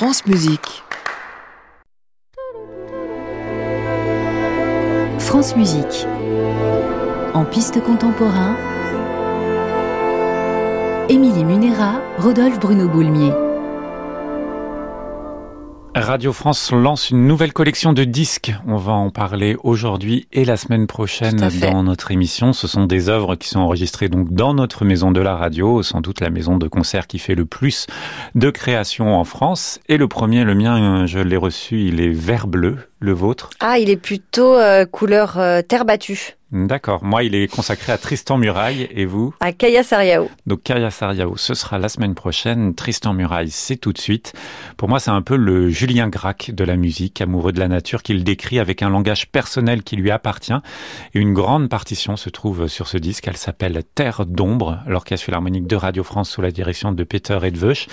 France Musique. France Musique. En piste contemporain, Émilie Munera, Rodolphe Bruno Boulmier. Radio France lance une nouvelle collection de disques. On va en parler aujourd'hui et la semaine prochaine dans notre émission. Ce sont des œuvres qui sont enregistrées donc dans notre maison de la radio, sans doute la maison de concert qui fait le plus de créations en France. Et le premier, le mien, je l'ai reçu, il est vert bleu. Le vôtre Ah, il est plutôt euh, couleur euh, terre battue. D'accord. Moi, il est consacré à Tristan Muraille et vous À Kaya Sariao. Donc Kaya Sariao, ce sera la semaine prochaine. Tristan Muraille, c'est tout de suite. Pour moi, c'est un peu le Julien Gracq de la musique, amoureux de la nature, qu'il décrit avec un langage personnel qui lui appartient. Et une grande partition se trouve sur ce disque. Elle s'appelle Terre d'ombre, l'orchestre philharmonique de Radio France sous la direction de Peter Edveuch.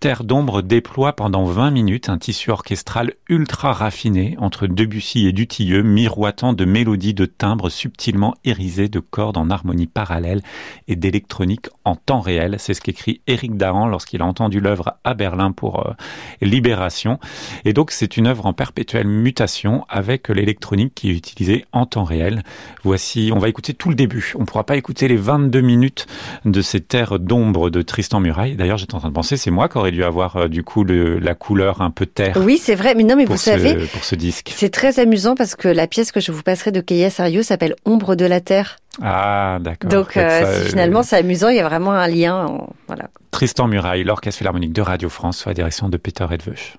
Terre d'ombre déploie pendant 20 minutes un tissu orchestral ultra raffiné entre Debussy et Dutilleux, miroitant de mélodies de timbres subtilement irisées de cordes en harmonie parallèle et d'électronique en temps réel. C'est ce qu'écrit Éric Dahan lorsqu'il a entendu l'œuvre à Berlin pour euh, Libération. Et donc c'est une œuvre en perpétuelle mutation avec l'électronique qui est utilisée en temps réel. Voici, on va écouter tout le début. On ne pourra pas écouter les 22 minutes de ces terres d'ombre de Tristan Muraille. D'ailleurs, j'étais en train de penser, c'est moi qui aurais dû avoir euh, du coup la couleur un peu terre. Oui, c'est vrai. Mais non, mais vous savez, pour ce disque. C'est très amusant parce que la pièce que je vous passerai de Keia Sario s'appelle Ombre de la Terre. Ah, d'accord. Donc euh, finalement c'est amusant, il y a vraiment un lien. Voilà. Tristan Muraille, l'Orchestre Philharmonique de Radio France sous la direction de Peter Edveuch.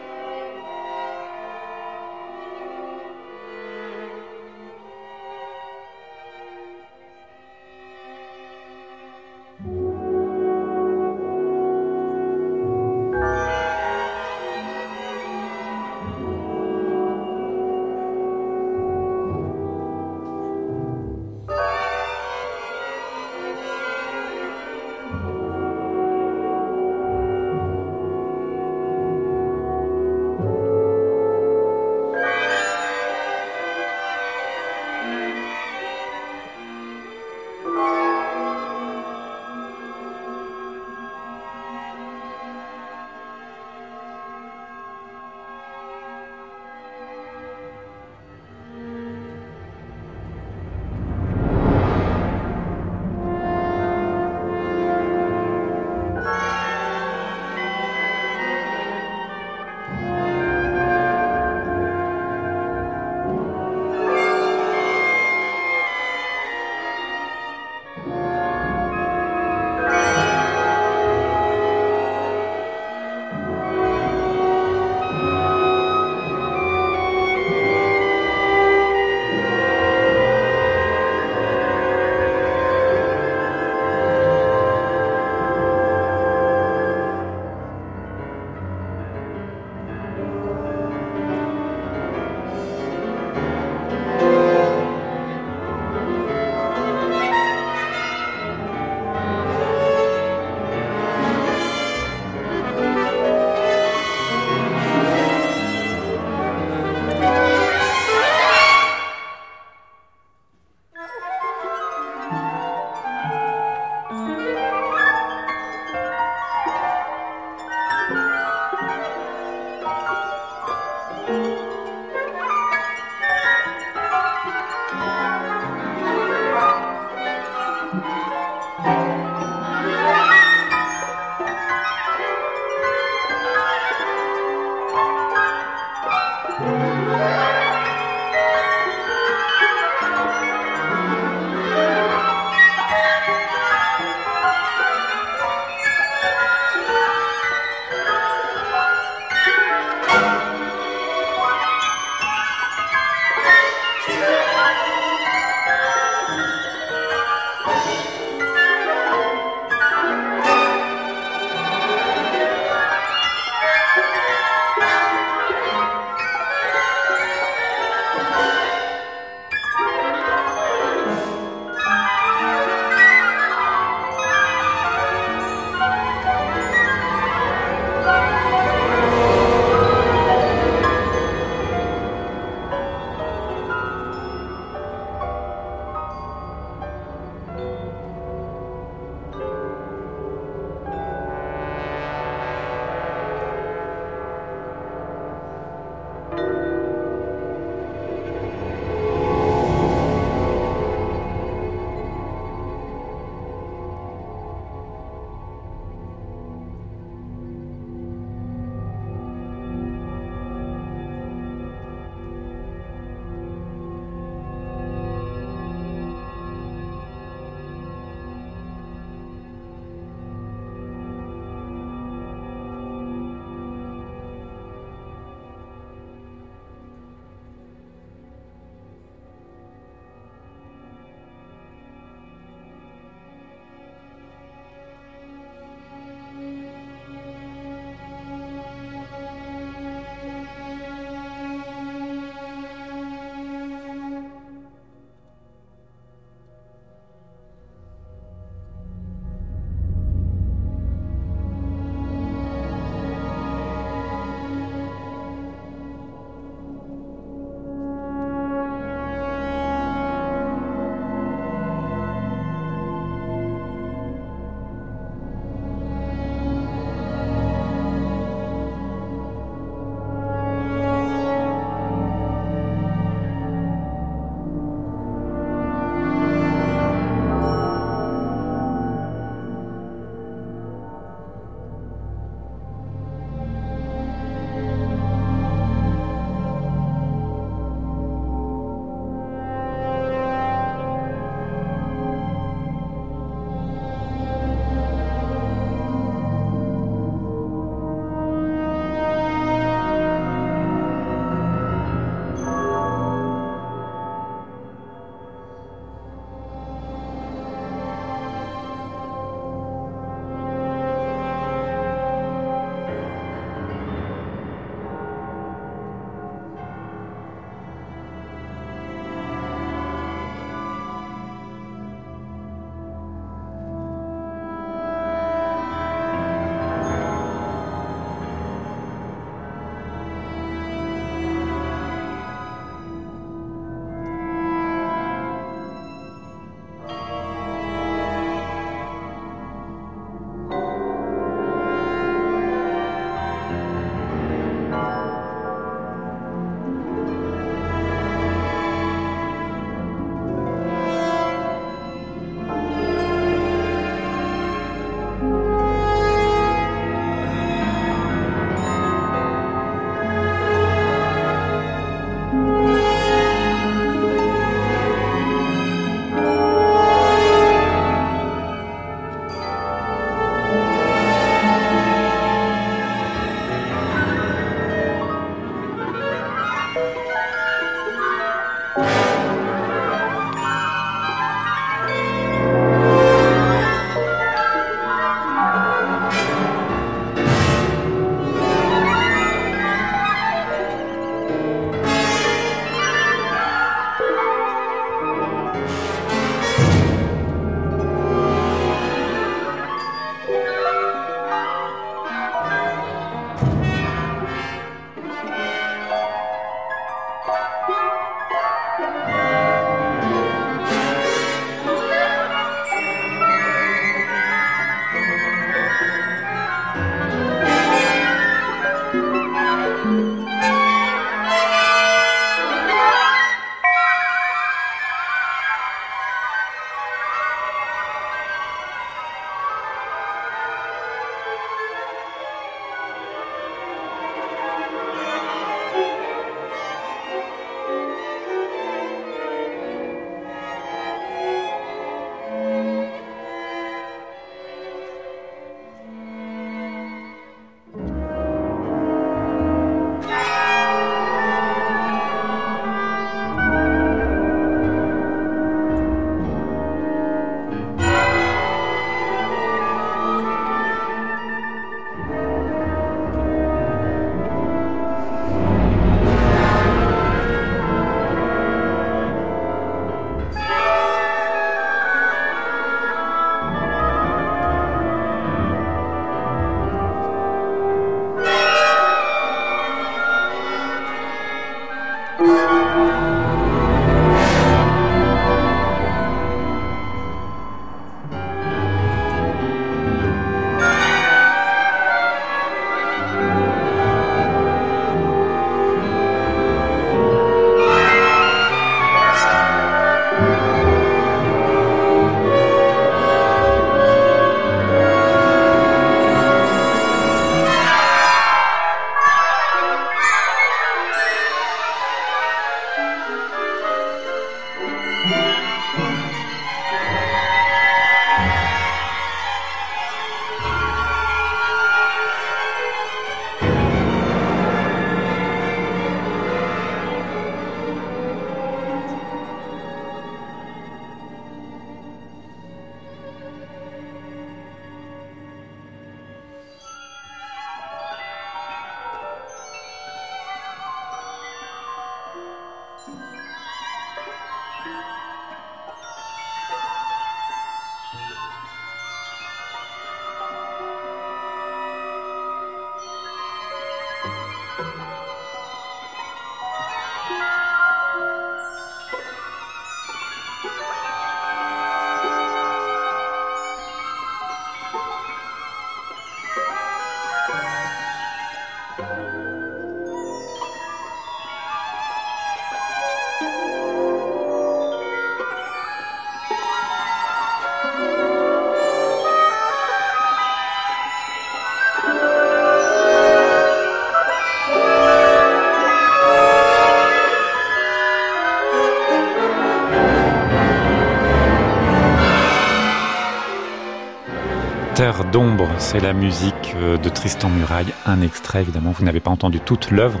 Terre d'ombre, c'est la musique euh, de Tristan Muraille. Un extrait, évidemment, vous n'avez pas entendu toute l'œuvre.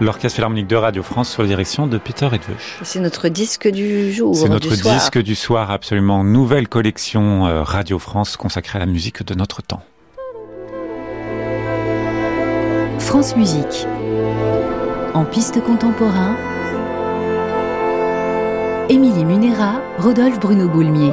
L'Orchestre Philharmonique de Radio France sous la direction de Peter Edwusch. C'est notre disque du jour. C'est notre disque du soir, absolument. Nouvelle collection euh, Radio France consacrée à la musique de notre temps. France Musique. En piste contemporain, Émilie Munera, Rodolphe Bruno Boulmier.